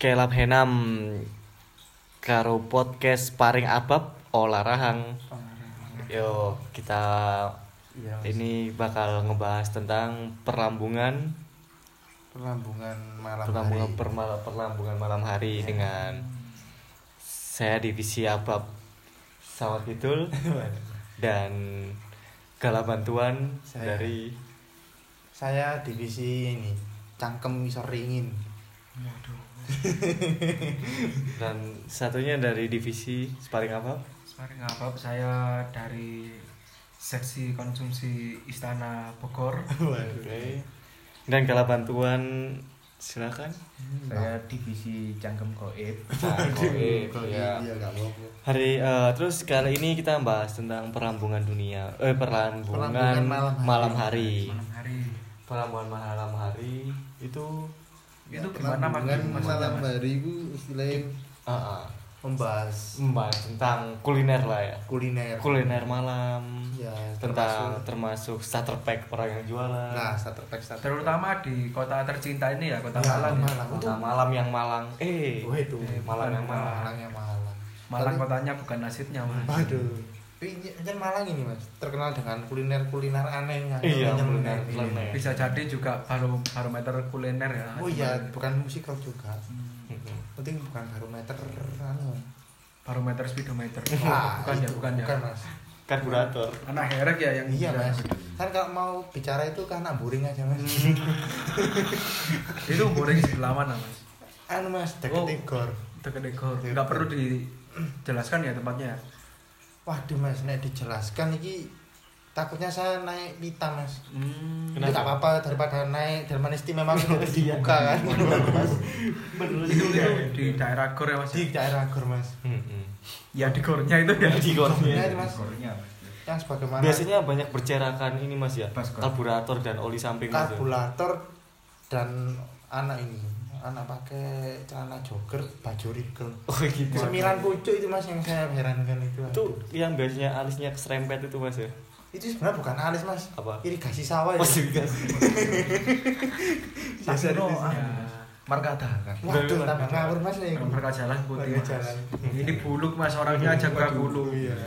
kelap henam karo podcast paring abab olarahang yo kita Iya. ini bakal ngebahas tentang perlambungan Perlambungan malam perlambungan hari. permal- perlambungan malam hari dengan saya divisi abab sawat kidul dan gala bantuan Saya. dari Saya divisi ini cangkem iso ringin. dan satunya dari divisi sparring abab Sparring Abab saya dari seksi konsumsi Istana Bogor. Oke. Dan kalau bantuan silakan. saya divisi cangkem goib Goib, ya. iya. Hari eh, terus kali ini kita bahas tentang perlambungan dunia. Eh perlambungan Perlambungan malam, malam hari. hari. Malam hari. Perlambungan malam hari itu Itu gimana Perlambungan maksud- maksudnya, malam Mas? hari itu istilahnya ah, ah, membahas membahas tentang kuliner lah ya. kuliner. Kuliner malam. Ya, tentang termasuk- termasuk starter pack orang yang jualan. Nah, starter pack starter. Terutama di kota tercinta ini ya, kota Ya, Malang. ya. Malang. Kota malam yang Malang. Eh, Oh, itu. eh, Malang yang Malang. Malang yang Malang. Malang kotanya bukan nasibnya, Mas. Waduh. Ini kan Malang ini mas terkenal dengan kuliner-kuliner aneh yang Iya, kuliner kuliner. Bisa jadi juga baru barometer kuliner ya. Oh iya, bukan musikal juga. Hmm, Penting bukan barometer anu. Barometer speedometer. Ah, bukan ya, itu. bukan ya. Bukan mas. Karburator. Anak herek ya yang Iya mas. Kan kalau mau bicara itu kan boring aja mas. Itu boring sebelah mana, Mas? anu mas, deket Oh. Igor. Deket Egor. Enggak perlu dijelaskan ya tempatnya. Waduh mas, nek dijelaskan iki takutnya saya naik pita mas. Hmm. Ini tak apa-apa daripada naik Delman Istimewa itu dibuka kan. Bener itu, itu di daerah Gor ya Mas. Di daerah Gor mas. Ya di gornya itu ya. Di Ya, gornya. itu, mas. Gornya. Yang sebagaimana Biasanya banyak bercerakan ini mas ya, karburator dan oli samping mas ya? karburator dan anak ini anak pakai celana jogger baju rigel Oh gitu. sembilan pucuk itu mas yang saya herankan itu Itu yang biasanya alisnya keserempet itu mas ya? itu sebenarnya bukan alis mas Apa? irigasi sawah ya Mas juga. Biasa itu. Ya. marka dagang waduh tambah ngawur mas ya Mereka jalan putih. Jalan. Ini buluk Mas orangnya aja enggak buluk. iya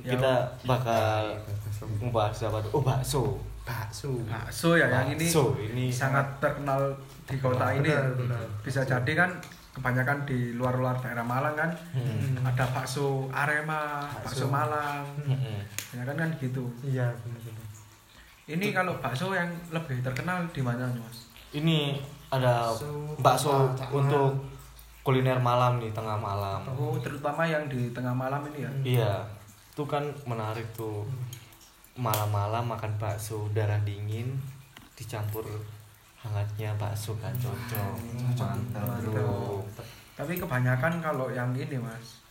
Kita bakal membahas apa tuh? Oh bakso. bakso Bakso ya yang ini Bakso ini sangat terkenal di kota ini. Benar, benar. Bisa jadi kan kebanyakan di luar-luar daerah Malang kan Hmm. ada bakso Arema, bakso Bakso. Malang. Hmm. Ya kan kan gitu. iya benar-benar Ini kalau bakso yang lebih terkenal di mana Mas? Ini ada Bakso, bakso untuk kuliner malam nih tengah malam. Oh, terutama yang di tengah malam ini ya. Iya, itu kan menarik tuh. Malam-malam makan bakso darah dingin dicampur hangatnya bakso kan cocok. Mantap. Tapi kebanyakan kalau yang ini mas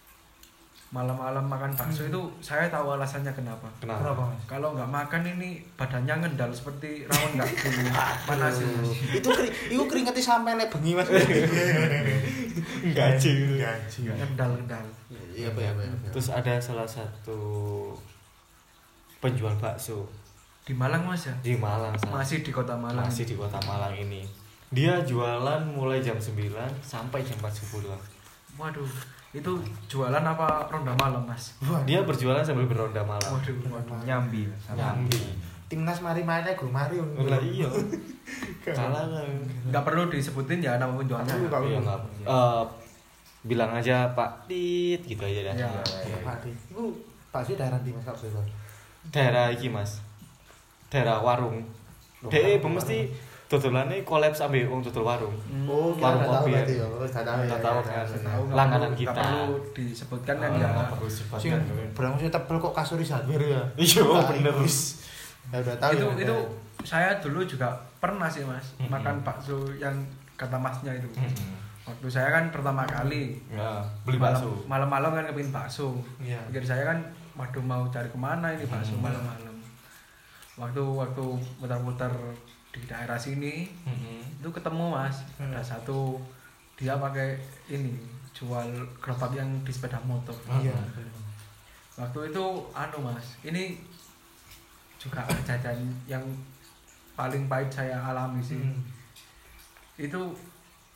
Malam-malam makan bakso itu saya tahu alasannya kenapa. Kenapa? kenapa mas? Kalau nggak makan ini badannya ngendal seperti rawon nggak dulu panas mas? Itu keri itu keringetnya sampai nek bengi mas. Gaji gitu. gaji Ngendal-ngendal. Iya iya iya Terus ada salah satu penjual bakso Di Malang mas ya? di Malang Sa. Masih di kota Malang masih di kota Malang ini. Dia jualan mulai jam 9 sampai jam 4 subuh doang. Waduh itu jualan apa ronda malam mas? Dia berjualan sambil beronda malam. Waduh, waduh. nyambi Nyambi. timnas mari mainnya gue mari Lah iya. Kalah. Nggak perlu disebutin ya nama penjualnya ya? Pak. Iya enggak. Eh, bilang aja Pak Tit gitu aja dah. Ya. Padi. Iku bakso daerah di Mas. Daerah iki Mas. Daerah warung. Warung. mesti dodolane collab sampe wong dodol warung. Hmm. Oh, Warung kopi ya. ya. Oh, sudah tahu ya. Udah tahu ya, kan. Langganan kita. perlu disebutkan kan Ah, ya nggak perlu Sing sifatkan. berangusnya tebel kok kasur Isabir ya. Iya, Nah, bener. Ya udah tahu itu ya. itu saya dulu juga pernah sih mas Mm-mm. makan bakso yang kata masnya itu Mm-mm. waktu saya kan pertama kali Ya, beli bakso. malam-malam kan kepingin bakso Iya. pikir saya kan waduh mau cari ke mana ini bakso Mm. malam-malam waktu waktu muter-muter di daerah sini Mm-mm. itu ketemu mas Hmm. ada satu dia pakai ini jual gerobak yang di sepeda motor Iya. waktu itu anu mas ini juga kejadian yang paling pahit saya alami sih Hmm. itu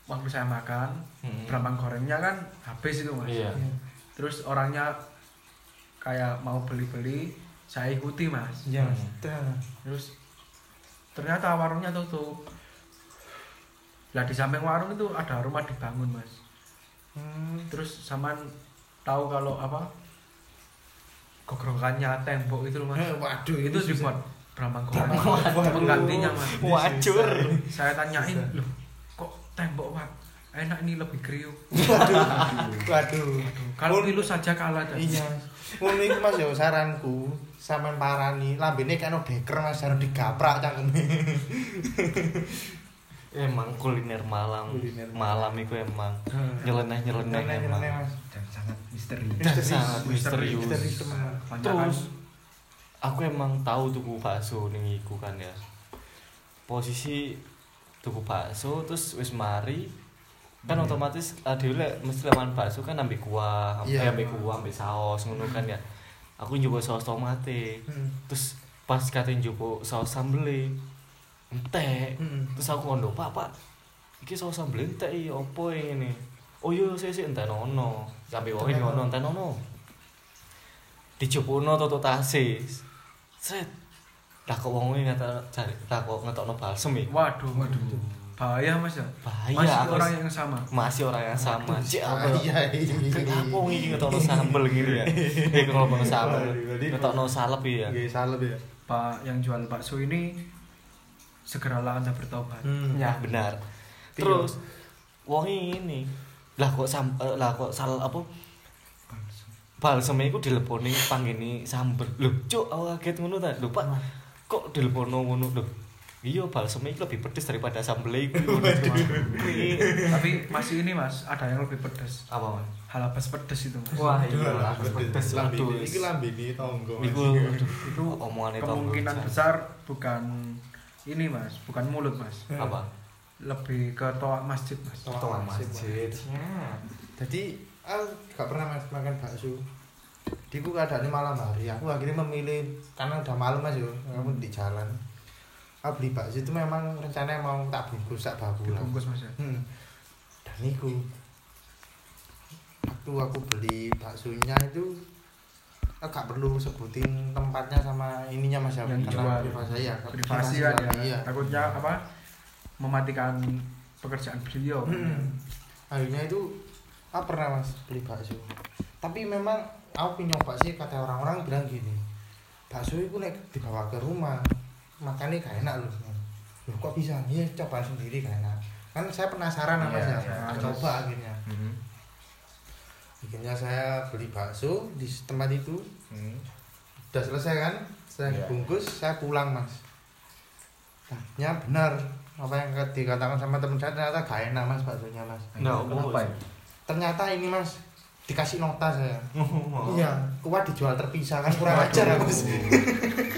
waktu saya makan Mm-mm. berambang gorengnya kan habis itu mas Iya. terus orangnya kayak mau beli-beli saya ikuti mas Iya. Hmm. terus ternyata warungnya tutup lah di samping warung itu ada rumah dibangun mas Hmm. terus saman tahu kalau apa gogrokannya tembok itu loh mas Eh, waduh itu dibuat goreng Waduh. penggantinya mas Wacur. saya tanyain loh kok tembok pak enak ini lebih kriuk Waduh. kalau pilu saja kalah. Iya. Mas yo saranku, sampean parani lambene kan deker Mas harus digaprak cangkeme. Emang kuliner malam, Kuliner malam itu emang nyeleneh nyeleneh emang. Mas. dan sangat misteri Dan sangat misterius. Misteri teman. Banyak Terus kan aku emang tahu tuku bakso ning iku kan ya. Posisi tuku bakso terus wis mari kan otomatis adewe lek mesti lawan bakso kan ambil kuah, Iya. eh ambil kuah, ambil saus ngono kan ya. Aku njogo saus tomate. Hmm. Terus pas kate njogo saus sambel entek. Hmm. Terus aku ngono, "Pak, Pak. Iki saus sambel entek iki opo ini?" Oh iya, saya sih entek ono. Sampai wong iki ngono entek ono. Dicopono toto tasis. Set. Lah kok wong iki ngata cari, lah kok ngetokno balsem waduh waduh bahaya mas ya Bahaya masih aku orang yang sama masih orang yang sama. Cek apa? Iya, iya. Kenapa wong iki ngetokno sambel gini ya? Eh kalau ngomong sambel, ngetokno salep ya. Nggih salep ya. pak yang jual bakso ini segeralah anda bertobat Hmm. Ya benar. Terus wong ini lah kok sam eh, lah kok sal apa balsem iku dileponi panggene sambel. Lho, cuk, aku kaget ngono ta. Lho, Pak. Kok dilepono ngono lho? Iya, balsem iku lebih pedes daripada sambel. Kuwi. tapi masih ini mas ada yang lebih pedas Apa, Mas? halabas pedas itu mas Wah, iya, lah, pedes. lambene. Aduh, Iki lambene tonggo. Mas. Iku aduh, itu omongane kemungkinan besar bukan ini mas bukan mulut mas apa? lebih ke toa masjid mas Toa Toa masjid. masjid. Jadi aku gak pernah mas makan bakso. Di ku keadaannya malam hari, aku akhirnya memilih karena udah malam mas yo, aku di jalan. Aku beli bakso itu memang rencananya mau tak bungkus tak babu lah. dibungkus mas ya Hmm. Dan itu waktu aku beli baksonya itu aku gak perlu sebutin tempatnya sama ininya mas ya Yang karena privasi ya privasi kan ya iya. takutnya apa mematikan pekerjaan beliau Hmm. akhirnya itu aku pernah mas beli bakso tapi memang aku nyoba sih kata orang-orang bilang gini bakso itu nek dibawa ke rumah makannya gak enak loh. Loh kok bisa? Iya coba sendiri gak enak. Kan saya penasaran Iya, mas ya iya, terus. coba akhirnya. Mhm. akhirnya saya beli bakso di tempat itu. Mhm. udah selesai kan? Saya Iya. bungkus saya pulang mas. Nah benar apa yang dikatakan sama teman saya? Ternyata gak enak mas baksonya mas. Nah, Kenapa ya? ternyata ini mas dikasih nota saya. Oh. iya kuat dijual terpisah kan kurang ajar mas.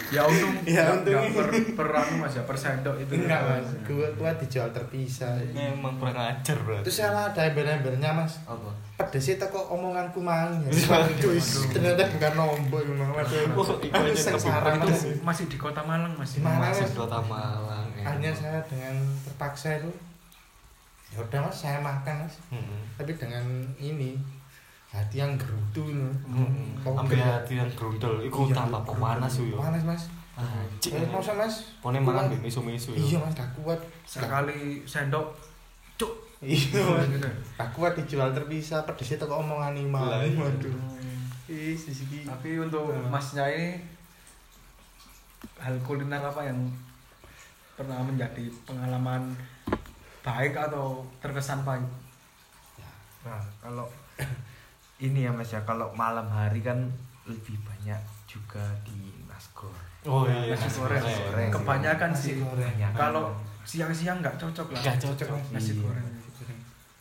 Ya untung Ya, untung. per per anu mas ya per sendok itu. Enggak mas. Kuat kuat dijual terpisah. Memang kurang ajar, Bro. terus saya ada embel-embelnya mas. Apa? pedesnya teko omonganku mang ya. Waduh. Ternyata bukan nombor waduh. Aja sengsara lebih mas. Itu masih di kota Malang mas. Di Malang, Masih Mas. Kota Malang. ya. akhirnya saya dengan terpaksa itu. Ya udah mas saya makan mas. Mm-mm. tapi dengan ini hati yang gerutu. Mm-mm. Kok Ambil gerutu? hati yang gerudel, iku Iya, tambah gerutu. pemanas yo. panas mas Anjing. eh masa mas Pone mangan mbek misu-misu yo. iya mas gak kuat sekali sendok cuk iya mas gitu. gak kuat dijual terpisah pedesnya teko omongan imam Lah, iya. waduh ih sisi tapi untuk Nah. masnya ini hal kuliner apa yang pernah menjadi pengalaman baik atau terkesan pahit Nah, kalau ini ya Mas ya, kalau malam hari kan lebih banyak juga di Nasgor. Oh iya, nasi goreng. goreng. kebanyakan Nasi sih. Banyak. kalau siang-siang nggak cocok lah Nggak cocok, Mas. nasi Iya. goreng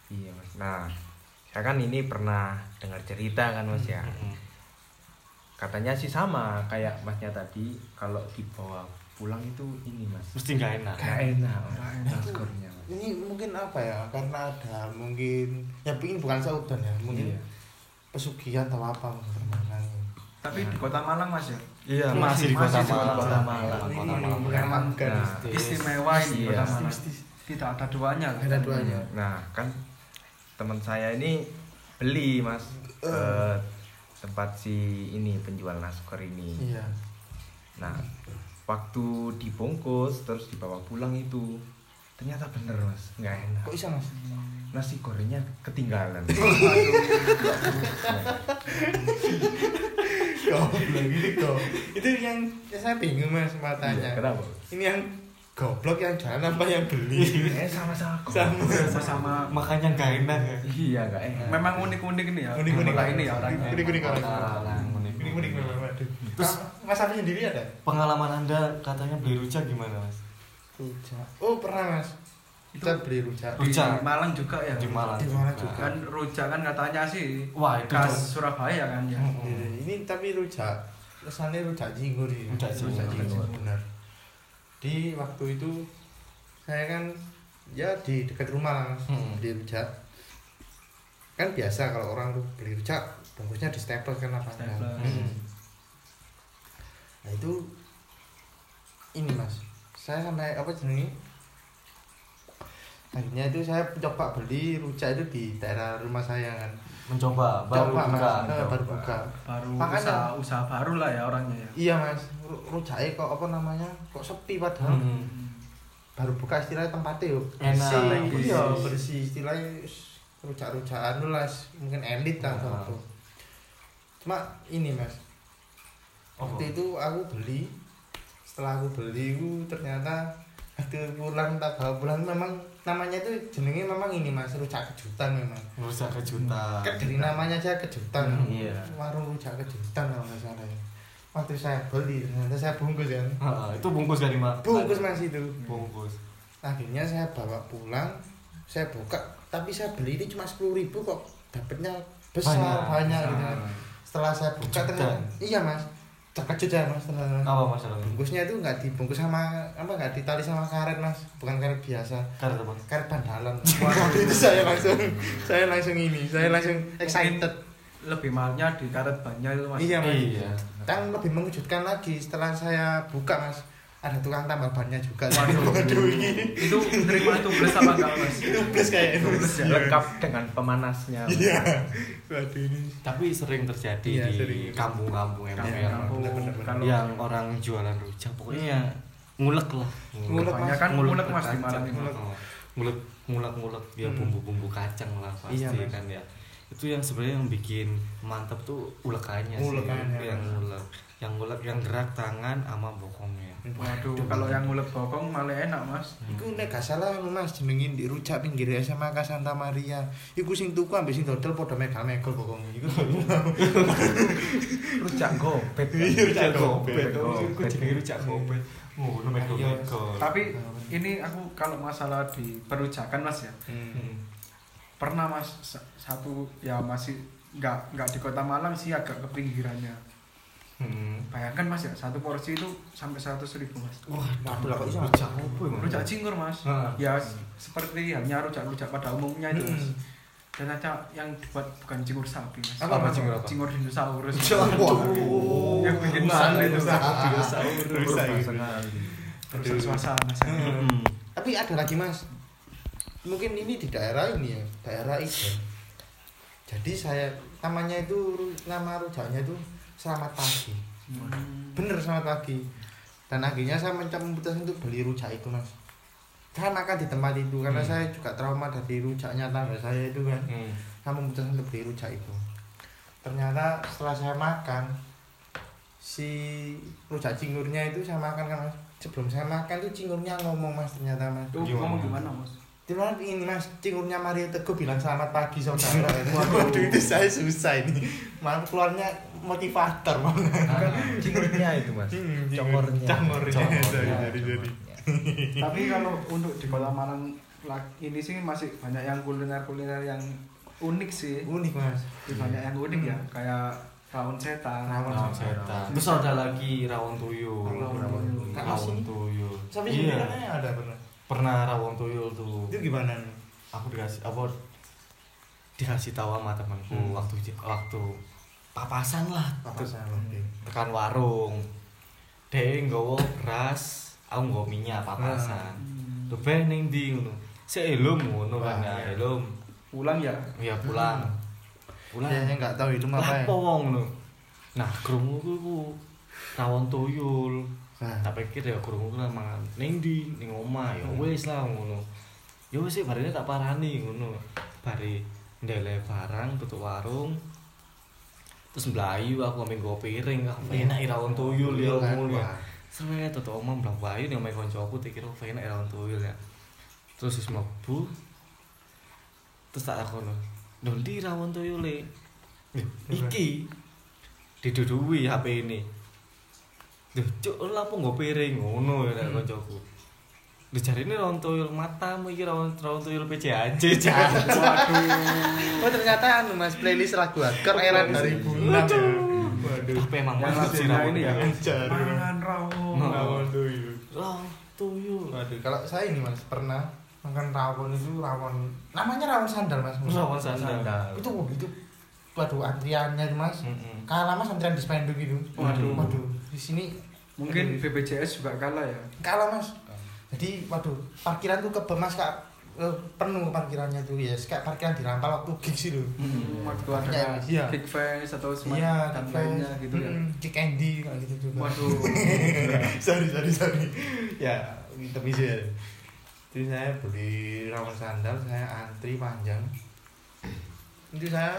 Iya Mas. Nah, saya kan ini pernah dengar cerita kan Mas ya. Mm-mm. Katanya sih sama kayak Masnya tadi, kalau dibawa pulang itu ini Mas. Mesti nggak enak. Enak. Nggak enak. Nasgornya Mas. ini mungkin apa ya karena ada mungkin ya pingin bukan saudan ya mungkin Iya. Pesugihan atau apa ini. tapi di kota Malang mas ya Iya, Masih di Kota Masih di Malang. Kota Malang. Kota Malang. Memang Nah, mistis. istimewa ini di Iya. kota Malang tidak ada duanya lah. Ada duanya. Nah, kan teman saya ini beli, Mas. Ke tempat si ini penjual naskor ini. Iya. Nah, waktu dibungkus terus dibawa pulang itu ternyata bener, Mas. Nggak enak. Kok bisa mas? Nasi gorengnya ketinggalan. Goblok gini kok. Itu yang ya saya bingung mas matanya. Iya, Kenapa? Ini yang goblok yang jalan apa yang beli? Eh, sama-sama. kok. Sama. sama-sama makanya nggak enak ya Iya, nggak enak. memang unik-unik nih ya Unik-unik Pola ini ya orangnya Unik-unik orang. Orang unik. Ini unik memang waduh. Terus- Mas Afi sendiri ada? pengalaman anda katanya beli rujak gimana mas Rujak. Oh pernah mas. Kita beli rujak. di Rujak. Malang juga ya di Malang Di Malang juga. kan rujak kan katanya sih Wah, itu khas. Surabaya kan ya Iya, Ini tapi rujak. Kesannya rujak jinggur ini. Rujak jinggur. benar. Di waktu itu saya kan ya di dekat rumah lah mas Hmm. beli rujak. Kan biasa kalau orang tuh beli rujak bungkusnya di stapler kan apa Stapler. Hmm. Nah itu ini mas, saya sampai apa jenenge? Akhirnya itu saya coba beli rujak itu di daerah rumah saya kan. mencoba baru Coba, buka Mas. Eh, baru buka. baru Makanya- usaha usaha baru lah ya orangnya ya Iya mas, Ru- rujaknya kok apa namanya? Kok sepi padahal Hmm. baru buka istilahnya tempatnya yuk. Enak, Bersih, iya bersih. bersih istilahnya rujak-rujakan lah, mungkin elit lah Ah. satu. Cuma ini mas, waktu itu aku beli, setelah aku beli itu ternyata waktu pulang tak bawa pulang memang namanya itu jenenge memang ini mas rujak kejutan memang. rujak kejutan Kan dari namanya aja kejutan. Hmm, iya. Warung rujak kejutan kalau nggak salah ya. Waktu saya beli ternyata saya bungkus kan. Ha, itu bungkus dari mana Bungkus mas itu. bungkus akhirnya saya bawa pulang saya buka tapi saya beli ini cuma sepuluh ribu kok dapatnya besar Banyak. banyak, gitu kan. setelah saya buka ternyata iya mas terkejut saya mas ternyata. Apa masalahnya bungkusnya itu nggak dibungkus sama apa nggak ditali sama karet mas. Bukan karet biasa. Karena apa karet bandalan. Waduh, itu saya langsung saya langsung ini saya langsung excited. Lebih mahalnya di karet bannya itu mas. Iya mas. Iya. Dan lebih mengejutkan lagi setelah saya buka mas ada tukang tambal bannya juga. Waduh. waduh ini. Itu terima itu plus apa enggak mas? Itu plus kayak Plus ya. Lengkap dengan pemanasnya. iya. Waduh ini. Tapi sering terjadi Iya, di kampung-kampung emang Kampung- yang kampung, kalau yang orang jualan rujak pokoknya ngulek lah. Ngulek, kebanyakan Ngulek ngulek mas di. Malang ini. Oh, ngulek ngulek ngulek. Ya Hmm. bumbu-bumbu kacang lah pasti Iya, Mas. kan ya. Itu yang sebenarnya yang bikin mantap tuh ulekannya sih. Ulekannya, yang Mas. ngulek yang ngulek yang gerak tangan sama bokongnya waduh kalau yang ngulek bokong malah enak mas Iku nek gak salah anu Mas jenengin di rujak pinggir SMA Santa Maria. Iku sing tuku ambek sing dodol padha megal-megal pokoknya. Iku Rujak gobet. Iya, rujak gobet. Iku jenenge rujak gobet ngono Iya. mego-mego tapi ini aku kalau masalah di perujakan mas ya Hmm. pernah mas sa- satu ya masih nggak nggak di kota Malang sih agak ke pinggirannya Hmm. bayangkan mas ya satu porsi itu sampai seratus ribu mas Wah, Waduh, lah kok Mas? rujak apa ya? rujak cingur mas Ah. ya seperti halnya rujak rujak pada umumnya itu mas Hmm. ternyata yang dibuat bukan cingur sapi mas Apa, Mas? Cingur apa? cingur dinosaurus Waduh. yang bikin malu itu dinosaurus Rusak. rusak suasana saya Hmm. Tapi ada lagi Mas. Mungkin ini di daerah ini ya, daerah Ijen. Jadi saya namanya itu nama rujaknya itu Selamat Pagi. Hmm. Bener Selamat Pagi. Dan akhirnya saya mencoba memutuskan untuk beli rujak itu Mas. Saya makan di tempat itu karena Hmm. saya juga trauma dari rujaknya tangga saya itu kan. Hmm. saya memutuskan untuk beli rujak itu ternyata setelah saya makan si rujak cingurnya itu saya makan kan mas sebelum saya makan tuh cingurnya ngomong mas ternyata mas Tuh, ngomong gimana mas Di mana ini mas cingurnya Mario Teguh bilang selamat pagi saudara waduh itu saya susah ini malah keluarnya motivator banget cingurnya itu mas. Hmm, Congornya. congornya sorry, sorry. tapi kalau untuk di kota Malang ini sih masih banyak yang kuliner kuliner yang unik sih unik mas banyak yang unik ya kayak rawon setan Rawon setan. Terus ada lagi rawon tuyul. Rawon tuyul. Rawon tuyul. sampai Iya. sini ada pernah Pernah rawon tuyul tuh. itu gimana nih Aku dikasih apa dikasih tahu sama temanku Hmm. waktu waktu papasan lah. apa Terus saya oke tekan warung. Deh nggawa beras, aku nggawa minyak papasan. Hmm. lho beh ning ndi ngono sik elum ngono kan ya iya. elum Pulang ya. ya pulang pulang Ya, nggak tahu itu apa ya. wong ngono nah krungu ku rawon tuyul Nah, tak pikir ya krungu ku lah mangan ning ndi? Ning omah. Ya wis lah ngono. Ya wis sik barene tak parani ngono. Bare ndele barang tutup warung terus mlayu aku ambil nggo piring aku enak rawon tuyul ya kan, ngono. Ya wah. Seret tutup omah mlayu ning omahe kancaku tak kira enak rawon tuyul ya. Terus wis mlebu terus tak takono lho ndi rawon tuyule? Lho, iki. Diduduhi HP ini Duh, cuk, apa nggo piring ngono ya nek kancaku. Lho jarine rawon tuyul matamu iki rawon rawon tuyul PCAJ. Oh ternyata anu Mas playlist lagu Agar era 2006 ya. Waduh. Tapi emang mantap sih rawon ini ya. Mangan rawon. Nah. Rawon tuyul. Rawon tuyul. Waduh, kalau saya ini Mas pernah makan rawon itu rawon namanya rawon sandal Mas. Rawon sandal. Itu itu waduh antriannya itu Mas. Kalah Mas antrian di spenduk gitu. Waduh. Waduh, di sini Mungkin BPJS juga kalah ya. kalah Mas. Jadi waduh, parkiran tuh kebel Mas Kak Eh, penuh parkirannya tuh ya kayak parkiran di rampal waktu gigs itu Waktu Makanya, ada iya. Big Fest atau semacam iya dan Kick lainnya gitu ya. Kick Andy kayak gitu juga Waduh. sorry sorry sorry ya tapi sih ya. jadi saya beli rawon sandal saya antri panjang itu saya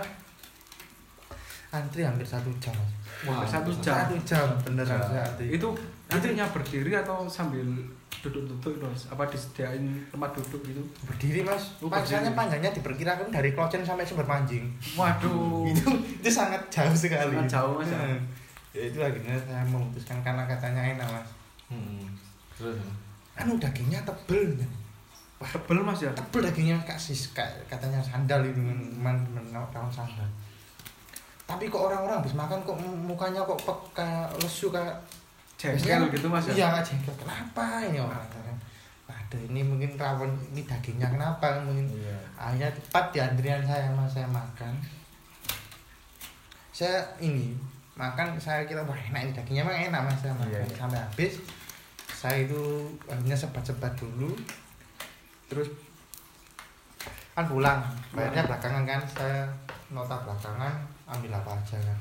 antri hampir satu jam Mas. Wah, Satu jam. satu jam beneran saya antri Itu antrinya berdiri atau sambil duduk-duduk Mas? Apa disediain tempat duduk gitu? berdiri mas Oh, panjangnya panjangnya diperkirakan dari Klojen sampai sumber mancing Waduh. itu itu sangat jauh sekali Sangat jauh, Mas, ya? Hmm. ya itu akhirnya saya memutuskan karena katanya enak mas Heeh. Terus anu dagingnya tebel Tebel Mas ya. tebel dagingnya kasih katanya sandal itu man kawan sandal tapi kok orang-orang habis makan kok mukanya kok pek kayak lesu kayak Jengkel gitu Mas ya. iya jengkel. Kenapa ini orang ada ini mungkin rawon ini dagingnya kenapa? Mungkin Iya. akhirnya tepat di antrian saya mas saya makan. Saya ini makan saya kira wah enak ini dagingnya emang enak mas saya makan. Iya. sampai habis saya itu akhirnya sebat-sebat dulu. Terus kan pulang bayarnya belakangan kan? Saya nota belakangan ambil apa aja kan.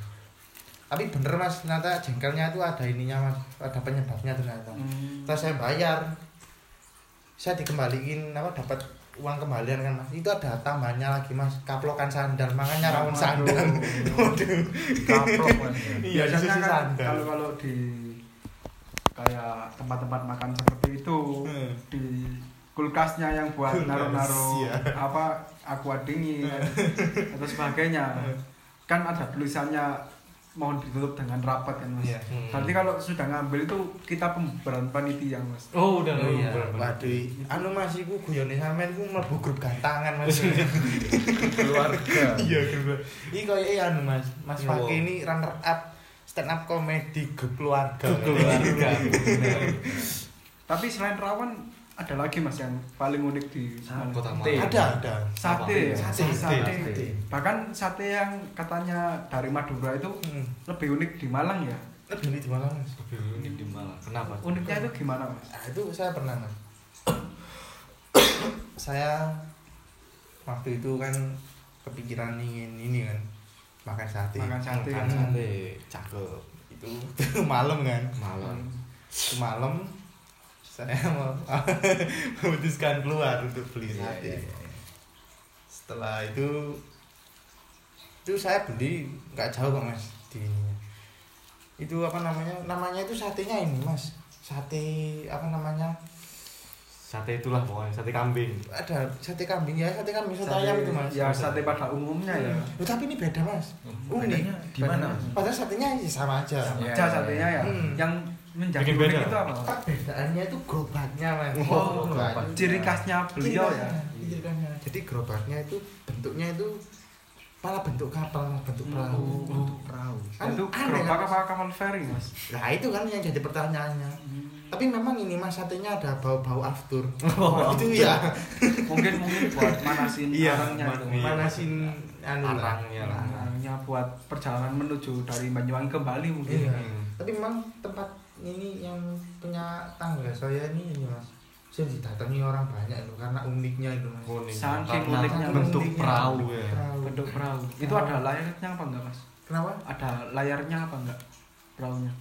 Tapi bener mas ternyata jengkelnya itu ada ininya mas ada penyebabnya ternyata. Hmm. setelah saya bayar. Saya dikembaliin apa dapat uang kembalian kan mas. Itu ada tambahannya lagi mas kaplokan sandal. Makanya rawon sandal. Waduh. Kaplok mas. iya Biasanya kan sandal. kalau kalau di kayak tempat-tempat makan seperti itu Hmm. di kulkasnya yang buat naruh-naruh iya. apa aqua dingin atau sebagainya kan ada tulisannya mohon ditutup dengan rapat kan mas. Iya. Hmm. Berarti kalau sudah ngambil itu kita pembayaran panitia mas. Oh, udah Oh, iya. waduh anu mas iku guyone sampean ku mlebu grup gantangan mas Keluarga. iya grup iki koyo anu mas mas Iya. Fakih ini runner up stand up comedy grup keluarga keluarga. Tapi selain rawon ada lagi mas yang paling unik di Semarang. Kota Sate. Malang. ada ada Sate, ya? Sate, sate. sate. Bahkan sate yang katanya dari Madura itu Hmm. lebih unik di Malang ya. lebih di Malang mas Ini di Malang. Kenapa? Uniknya itu gimana mas? Nah, itu saya pernah mas. saya waktu itu kan kepikiran ingin ini kan makan sate. Makan sate. Makan sate, cakep. Itu, itu malam kan. Itu malam saya mau memutuskan keluar untuk beli Iya, sate. iya, iya. Setelah itu itu saya beli nggak jauh kok mas di. Itu apa namanya? Namanya itu satenya ini mas. Sate apa namanya? Sate itulah pokoknya, sate kambing. ada sate kambing ya sate kambing sate, Sate- ayam itu mas Ya sate pada umumnya ya. Loh, tapi ini beda mas unik Bedanya di mana? Mas? padahal satenya ya sama aja Sama Iya, aja iya, satenya ya. Hmm. Yang menjadi unik beda. itu apa? perbedaannya itu gerobaknya mas Oh, gerobak. Ciri khasnya beliau ya. Ciri khasnya. jadi gerobaknya itu bentuknya itu malah bentuk kapal bentuk perahu Oh, Perahu. Kan Itu gerobak apa kapal feri mas? nah itu kan yang jadi pertanyaannya tapi memang ini mas satenya ada bau-bau aftur Oh, itu ya mungkin mungkin buat manasin Iya, arangnya man- itu. iya. manasin anu lah. Arangnya lah. Arangnya buat perjalanan menuju dari Banyuwangi ke Bali mungkin. Iya. Hmm. tapi memang tempat ini yang punya tangga saya ini ini mas. Sih didatangi orang banyak itu karena uniknya itu mas. Kuning. Saking uniknya. bentuk Uniknya. perahu ya. Perahu. bentuk perahu. Itu ada layarnya apa enggak mas? Kenapa? Ada layarnya apa enggak perahunya?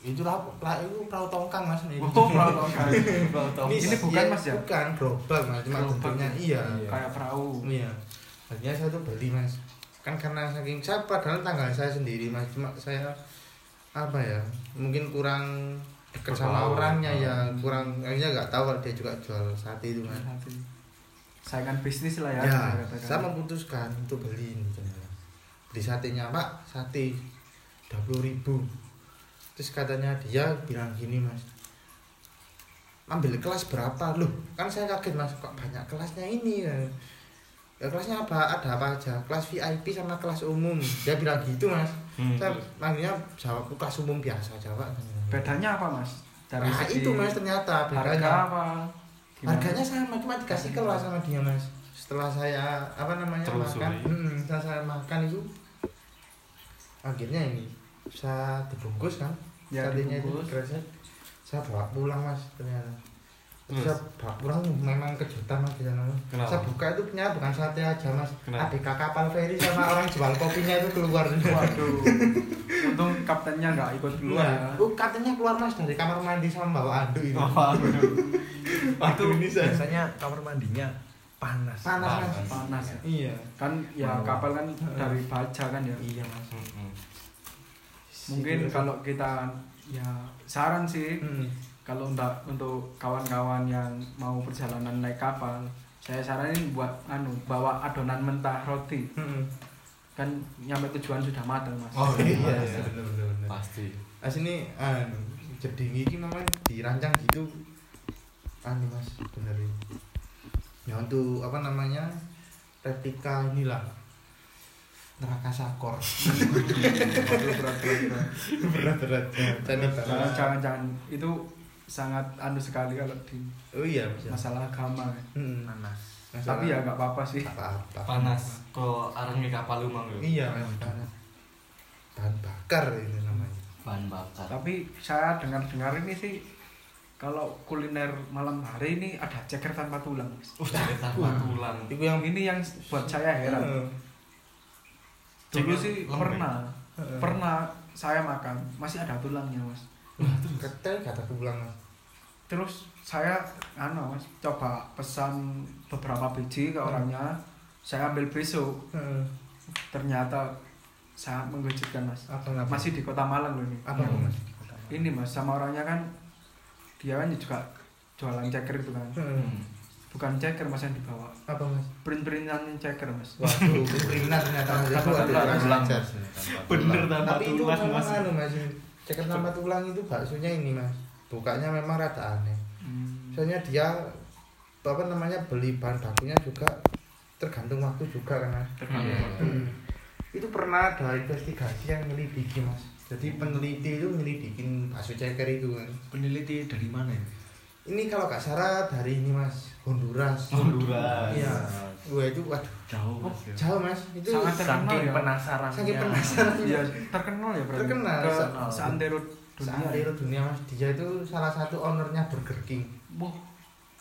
Itu lah lah itu perahu tongkang mas ini. Oh perahu tongkang. Ini bukan, Mas, ya? bukan gerobak mas. Cuma bentuknya iya. Kayak perahu. Iya. Akhirnya saya tuh beli mas. Kan karena saking saya padahal tanggal saya sendiri mas. Cuma saya apa ya mungkin kurang dekat sama orangnya ya Hmm. kurang akhirnya nggak tahu kalau dia juga jual sate itu mas. Sate. saingan bisnis lah ya, ya, saya memutuskan untuk beli ini ternyata. beli satenya pak sate dua puluh ribu. Terus katanya dia bilang gini mas ambil kelas berapa? Loh kan saya kaget mas kok banyak kelasnya ini ya? Ya kelasnya apa? Ada apa aja? Kelas VIP sama kelas umum. Dia bilang gitu mas Hmm. saya manggilnya jawab kelas umum biasa jawab bedanya apa mas? Dari nah segi itu mas ternyata harga bedanya. apa? Gimana? harganya sama cuma dikasih kelas sama dia mas. Setelah saya apa namanya Telusuri. makan. hmm, setelah saya makan itu akhirnya ini saya dibungkus kan? Ya, itu dibungkus. kresek saya bawa pulang mas ternyata Terus? Saya pulang memang kejutan mas di sana. Kenapa? saya buka itu ternyata bukan sate aja mas. Kenapa? ABK kapal feri sama orang jual kopinya itu keluar. Waduh. Untung kaptennya nggak ikut keluar Nah, ya. oh, katanya keluar mas dari kamar mandi sama bawa anduk itu Oh, itu ini saya. Biasanya kamar mandinya panas. Panas mas. Panas. Ya. iya. Kan ya Wow. kapal kan dari baja kan ya? Iya mas. Hmm, mungkin kalau kita ya saran sih Hmm. Kalau untuk untuk kawan-kawan yang mau perjalanan naik kapal saya saranin buat anu bawa adonan mentah roti Hmm. kan nyampe tujuan sudah matang mas Oh iya, Iya, iya, bener bener bener. Pasti. Nah sini anu jeding iki memang dirancang gitu anu Mas, bener ini. Ya untuk apa namanya? replika inilah neraka sakor berat, berat, berat. berat Jadi jangan jangan itu sangat anu sekali kalau di oh iya Mas ya. masalah agama ya. Hmm. panas Masalah- tapi ya nggak apa-apa sih apa-apa Panas. Kok arengnya kapal lumang lho. iya Mas panas. bahan bakar ini namanya Bahan bakar. tapi saya dengar-dengar ini sih kalau kuliner malam hari ini ada ceker tanpa tulang Mas. Uh, jadi tanpa Wah. tulang. itu yang ini yang buat saya heran Heeh. dulu Ceker sih lembek. pernah Heeh. pernah saya makan masih ada tulangnya mas ketel kata tulang Mas. terus saya anu mas coba pesan beberapa biji ke orangnya saya ambil besok Heeh. ternyata sangat mengejutkan mas apa apa masih di kota Malang loh ini apa Hmm. Mas ini mas sama orangnya kan dia kan juga jualan ceker itu kan. Hmm. bukan ceker mas yang dibawa apa Mas print-printan ceker mas Waduh, kriminal ternyata Mas. Tanpa tulang. Tanpa Bener, tulang. tanpa Tapi itu Mas. Ceker tanpa tulang itu baksonya ini Mas. Bukanya memang rada aneh. Hmm. Soalnya dia apa namanya beli bahan bakunya juga tergantung waktu juga kan Mas. Tergantung Iya. waktu. Hmm. Itu pernah ada investigasi yang menyelidiki Mas. Jadi peneliti itu menyelidikin bakso ceker itu kan. Peneliti dari mana ya? Ini kalau nggak salah dari ini Mas, Honduras. Honduras. Iya. Wah itu waduh Jauh. Oh, Mas, ya. jauh Mas. Itu Sangat terkenal saking ya. penasaran saking penasaran. Iya, terkenal ya berarti. Terkenal, Ke terkenal. seantero dunia. Seantero dunia Mas. Dia itu salah satu ownernya Burger King. Wah,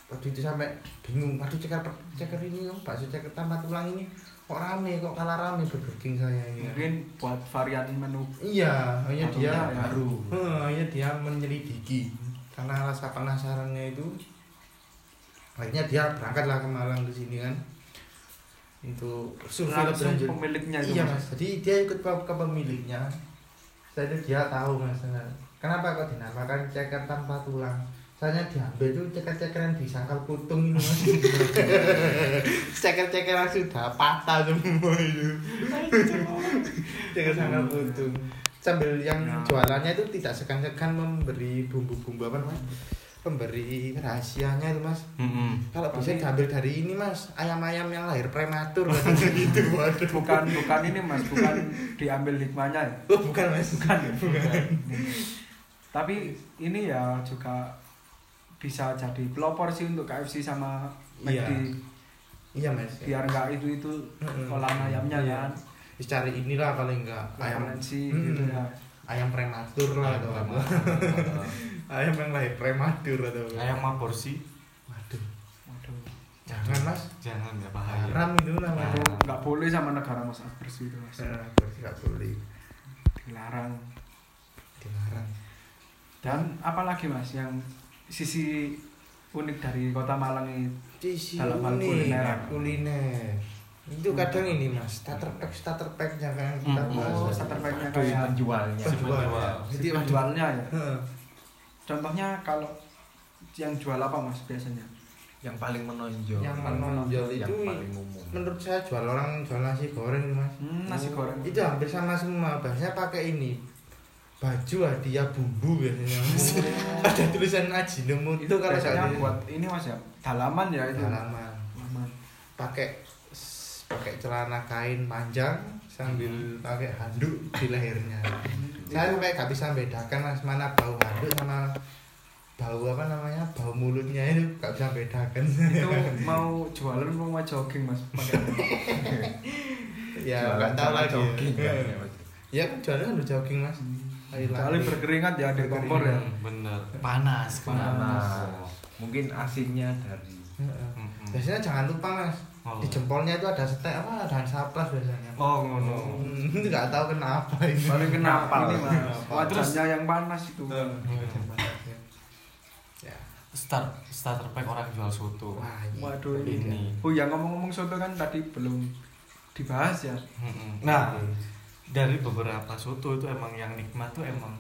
waktu itu sampai bingung waduh ceker ceker ini kok bakso ceker tanpa tulang ini kok rame kok kalah rame Burger King saya ini mungkin buat varian menu iya hanya dia ya. baru. Hanya dia menyelidiki karena rasa penasarannya itu akhirnya dia berangkatlah ke Malang ke sini kan. Untuk survei lebih lanjut pemiliknya itu iya Mas. mas. Jadi dia ikut ke, ke pemiliknya. Saya itu dia tahu mas. Kenapa kok dinamakan ceker tanpa tulang? Soalnya diambil tuh ceker-cekeran di sangkal putung itu mas. Ceker-cekeran sudah patah semua itu. Ceker sangkal putung sambil yang Ya. jualannya itu tidak segan-segan memberi bumbu-bumbu apa mas pemberi rahasianya itu mas. Hmm. kalau bisa diambil dari ini mas ayam-ayam yang lahir prematur. Gitu waduh. Bukan bukan ini mas bukan diambil hikmahnya ya? Oh, bukan mas. Bukan ya? Bukan. Tapi ini ya juga bisa jadi pelopor sih untuk KFC sama Iya. McD iya mas biar nggak itu itu olahan ayamnya Iya. kan Terus cari inilah paling enggak ayam referensi Mm-mm. gitu ya. Ayam prematur lah atau apa. ayam yang lahir prematur atau apa. Ayam aborsi waduh. Waduh. jangan mas. Jangan ya bahaya. Haram itu namanya Itu nggak boleh sama negara mas bersih itu mas. Eh, berarti nggak boleh. Dilarang. dilarang. Dan apalagi mas yang sisi unik dari kota Malang ini? Sisi Dalam hal unik, kuliner. kuliner itu kadang ini mas starter pack starter packnya kan kita Hmm. bahas Oh, starter packnya kayak penjualnya. penjual jadi penjualnya ya. Contohnya kalau yang jual apa mas biasanya? Yang paling menonjol. yang menonjol yang itu paling umum. menurut saya jual orang jual nasi goreng mas Hmm, nasi goreng. itu hampir sama semua bahasanya pakai ini baju hadiah bumbu biasanya mas ada tulisan ajinomoto Itu kalau biasanya di- buat ini mas ya dalaman ya itu. halaman Dalaman. pakai pakai celana kain panjang sambil pakai handuk di lehernya saya sampai nggak bisa bedakan mas mana bau handuk sama bau apa namanya bau mulutnya itu nggak bisa bedakan itu mau jualan mau mau jogging mas pakai ya nggak tahu lagi jogging ya. kan, ya, ya kan jualan handuk jogging mas Lari-lari. Kecuali berkeringat ya ada kompor ya. Hmm, bener panas Panas. Mungkin asinnya dari Heeh. Mm-mm. biasanya jangan lupa mas Oh. di jempolnya itu ada setek apa? Ada saplas biasanya. Oh ngono. Hmm, itu nggak tahu kenapa ini. Paling kenapa ini? Wajahnya yang panas itu. ya. Start starter pack orang jual soto. Wah ini Waduh ini. Ini. Oh ya ngomong-ngomong soto kan tadi belum dibahas ya. Nah dari beberapa soto itu emang yang nikmat tuh emang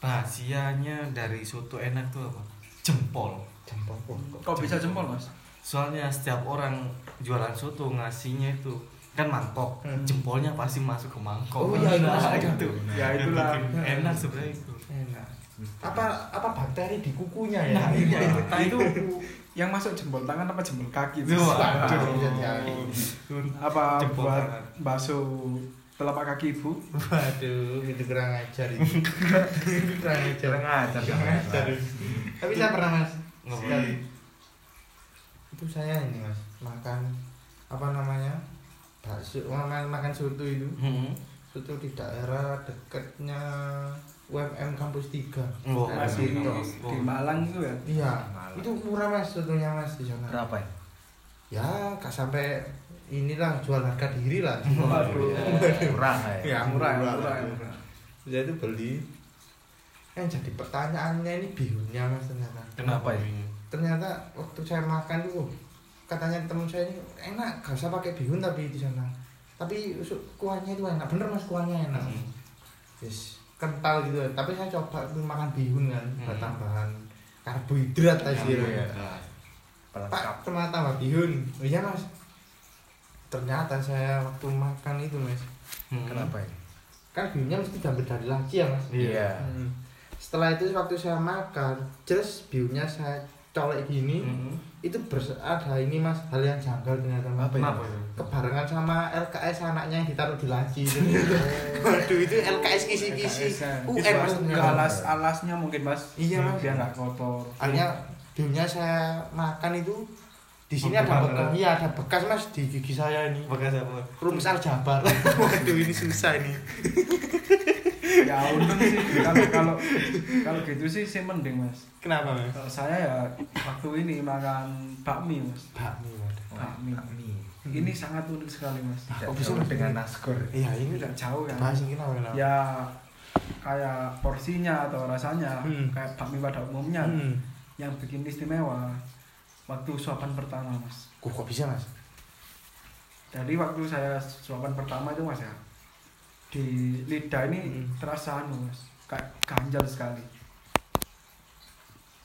rahasianya dari soto enak tuh apa? Jempol. Jempol Kok bisa jempol mas? Soalnya setiap orang jualan soto ngasihnya itu kan mangkok Hmm. jempolnya pasti masuk ke mangkok Oh, iya, nah, iya. itu Ya, itulah. Enak sebenarnya itu enak apa apa bakteri di kukunya ya Nah, iya. Nah itu yang masuk jempol tangan apa jempol kaki? Waduh. Apa Jempol buat tangan. bakso telapak kaki ibu? waduh itu kurang ajar itu Itu kurang ajar Kurang ajar, tapi saya pernah mas Nggak sekali itu saya ini mas makan apa namanya bakso makan makan soto itu Hmm. soto di daerah dekatnya UMM kampus 3 Oh, Nah, Masih situ. di Malang itu ya? iya Malang. itu murah mas sotonya mas di sana berapa ya? ya gak sampai inilah jual harga diri lah Waduh. Murah ya. Ya, murah, murah. murah, murah. itu beli yang jadi pertanyaannya ini bihunnya mas ternyata Kenapa ya? Ternyata waktu saya makan tuh katanya temen saya ini enak gak usah pakai bihun tapi di sana tapi kuahnya itu enak bener mas kuahnya enak Hmm. yes kental gitu tapi saya coba makan bihun kan buat Hmm. tambahan karbohidrat aja Iya. Pelengkap. pak cuma tambah bihun oh, iya mas ternyata saya waktu makan itu mas Hmm. Kenapa ya? kan bihunnya mesti diambil dari laci ya mas Iya. Hmm. setelah itu waktu saya makan jelas bihunnya saya colek gini Hmm. itu ada ini mas hal yang janggal ternyata mas Apa ya? Itu? kebarengan sama LKS anaknya yang ditaruh di laci itu. waduh itu LKS kisi-kisi. UN mas alas alasnya mungkin mas. Iya, Mas. Biar nggak kotor. akhirnya bihunnya saya makan itu di sini ada bekas iya ada bekas mas di gigi saya ini Bekas apa? rumus aljabar waduh ini susah ini ya untung sih kalau kalau kalau gitu sih sih mending mas. kenapa mas Kalau saya ya waktu ini makan bakmi mas. bakmi Bakmi. Bakmi. Ini sangat unik sekali mas. Tidak Kok bisa, jauh Mas? dengan nasgor. iya ini Tidak jauh kan. bahas ini kenapa Ya kayak porsinya atau rasanya Hmm. kayak bakmi pada umumnya hmm. yang bikin istimewa waktu suapan pertama mas. kok kok bisa mas Jadi waktu saya suapan pertama itu mas ya di lidah ini Hmm. terasa anu mas kayak ganjal sekali.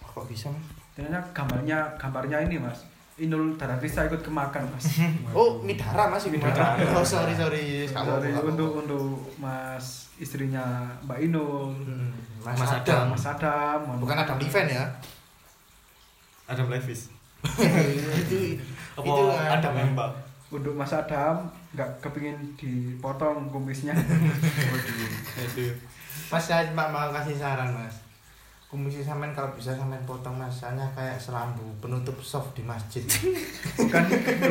kok bisa mas Ternyata gambarnya gambarnya ini mas Inul Daratista ikut kemakan mas. oh mie darah mas ini Darah. oh sorry sorry Nggak Dari apa-apa. untuk untuk mas istrinya Mbak Inul, Hmm. Mas, Mas Adam. Adam. Mas Adam, mohon bukan Adam Levine ya Ada Levis. itu Apa itu ada member? Untuk Mas Adam nggak kepingin dipotong kumisnya. Aduh. Mas saya cuma mau kasih saran mas kumisi sampean kalau bisa sampean potong masanya kayak selambu penutup soft di masjid bukan itu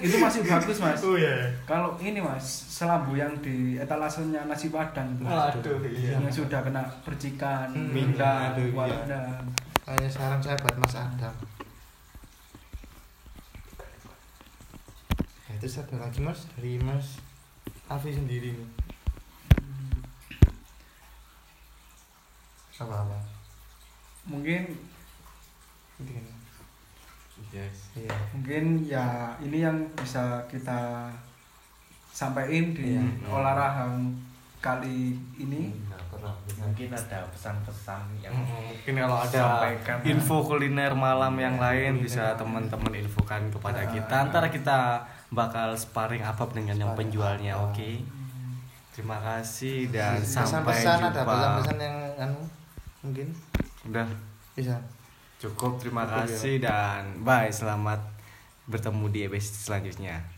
itu masih bagus mas oh iya kalau ini mas selambu yang di etalasenya nasi padang itu Waduh, iya. yang sudah kena percikan Hmm, minyak aduh, iya. warna Kayaknya saran saya buat Mas Adam. Itu satu lagi Mas dari Mas Alfi sendiri nih. Apa apa? mungkin Mungkin. Yes. Iya. mungkin ya ini yang bisa kita sampaikan di Iya. olahraga kali ini mungkin ada pesan-pesan yang Mungkin kalau ada Sampaikan. info kuliner malam yang lain Kuliner. bisa teman-teman infokan kepada Ah. kita. Ntar kita bakal sparring apa dengan yang Sparring penjualnya, oke? Terima kasih dan sampai Pesan-pesan ada jumpa. pesan-pesan yang anu mungkin Udah bisa. cukup. Terima Cukup ya. kasih dan bye. Selamat bertemu di episode selanjutnya.